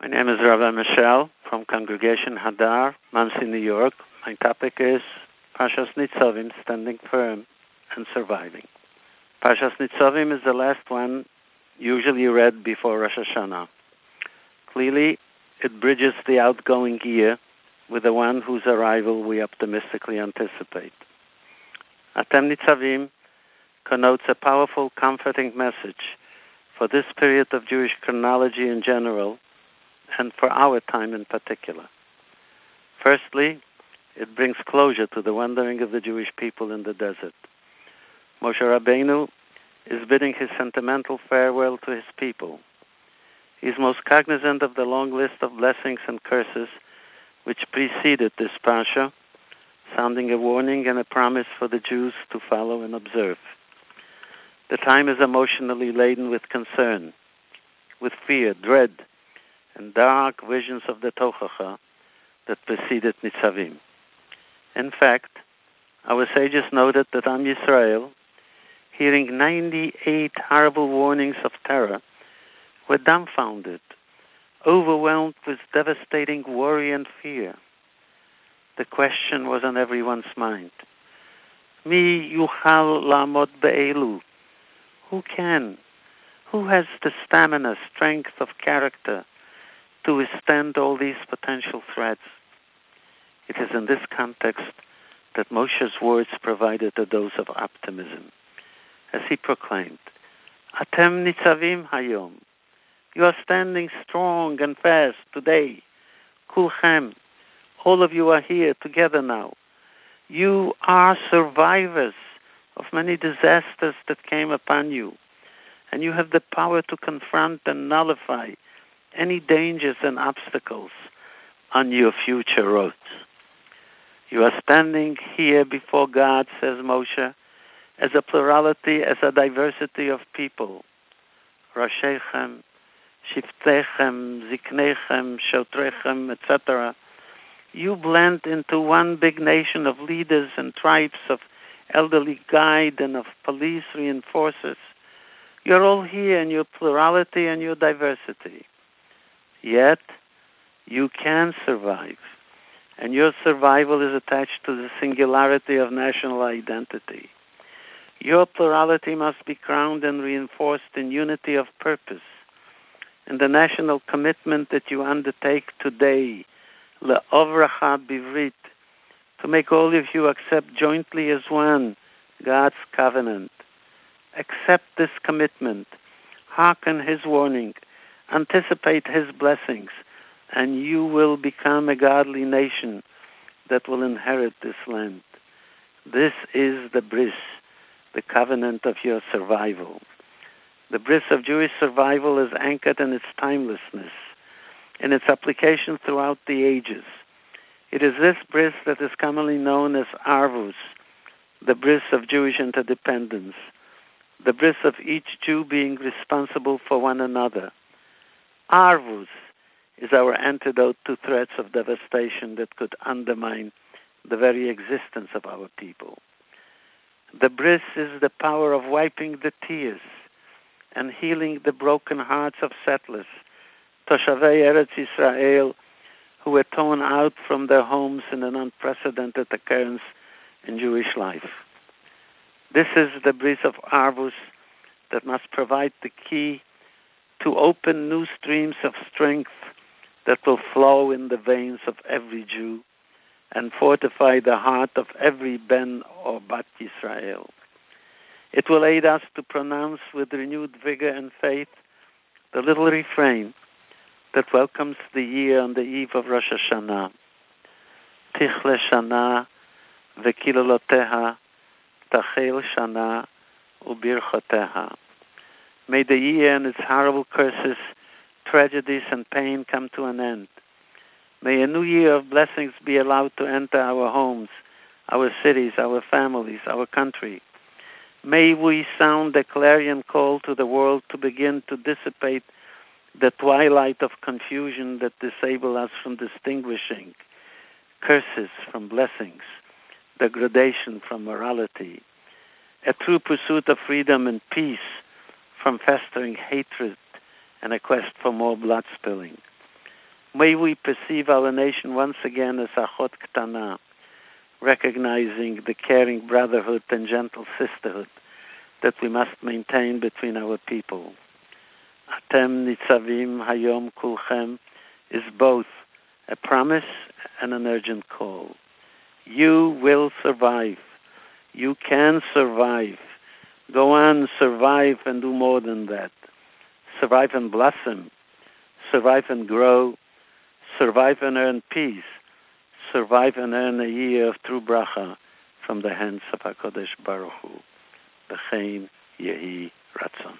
My name is Rabbi Michel from Congregation Hadar, Monsey, New York. My topic is Parshas Nitzavim, standing firm and surviving. Parshas Nitzavim is the last one usually read before Rosh Hashanah. Clearly, it bridges the outgoing year with the one whose arrival we optimistically anticipate. Atem Nitzavim connotes a powerful, comforting message for this period of Jewish chronology in general and for our time in particular. Firstly, it brings closure to the wandering of the Jewish people in the desert. Moshe Rabbeinu is bidding his sentimental farewell to his people. He is most cognizant of the long list of blessings and curses which preceded this parsha, sounding a warning and a promise for the Jews to follow and observe. The time is emotionally laden with concern, with fear, dread, and dark visions of the Tochacha that preceded Nitzavim. In fact, our sages noted that Am Yisrael, hearing 98 horrible warnings of terror, were dumbfounded, overwhelmed with devastating worry and fear. The question was on everyone's mind. Mi yuchal lamot be'elu. Who can? Who has the stamina, strength of character to withstand all these potential threats. It is in this context that Moshe's words provided a dose of optimism. As he proclaimed, Atem nitzavim hayom. You are standing strong and fast today. Kulchem. All of you are here together now. You are survivors of many disasters that came upon you. And you have the power to confront and nullify any dangers and obstacles on your future road. You are standing here before God, says Moshe, as a plurality, as a diversity of people. Roshechem, Shiftechem, Ziknechem, Shotrechem, etc. You blend into one big nation of leaders and tribes of elderly guide and of police reinforcers. You're all here in your plurality and your diversity. Yet, you can survive. And your survival is attached to the singularity of national identity. Your plurality must be crowned and reinforced in unity of purpose. And the national commitment that you undertake today, le'ovracha bivrit, to make all of you accept jointly as one God's covenant. Accept this commitment. Hearken his warning anticipate his blessings, and you will become a godly nation that will inherit this land. This is the bris, the covenant of your survival. The bris of Jewish survival is anchored in its timelessness, in its application throughout the ages. It is this bris that is commonly known as Arvus, the bris of Jewish interdependence, the bris of each Jew being responsible for one another, Arvus is our antidote to threats of devastation that could undermine the very existence of our people. The bris is the power of wiping the tears and healing the broken hearts of settlers, Toshavei Eretz Israel, who were torn out from their homes in an unprecedented occurrence in Jewish life. This is the bris of Arvus that must provide the key to open new streams of strength that will flow in the veins of every Jew and fortify the heart of every Ben or Bat Israel. It will aid us to pronounce with renewed vigor and faith the little refrain that welcomes the year on the eve of Rosh Hashanah. Tichle Shana v'kiloloteha tachel Shana ubirchoteha. May the year and its horrible curses, tragedies, and pain come to an end. May a new year of blessings be allowed to enter our homes, our cities, our families, our country. May we sound the clarion call to the world to begin to dissipate the twilight of confusion that disable us from distinguishing curses from blessings, degradation from morality, a true pursuit of freedom and peace from festering hatred and a quest for more blood spilling. May we perceive our nation once again as Achot Ktana, recognizing the caring brotherhood and gentle sisterhood that we must maintain between our people. Atem Nitzavim Hayom Kulchem is both a promise and an urgent call. You will survive. You can survive. Go on, survive and do more than that. Survive and blossom. Survive and grow. Survive and earn peace. Survive and earn a year of true bracha from the hands of HaKadosh Baruch Hu. B'chein Yehi Ratzon.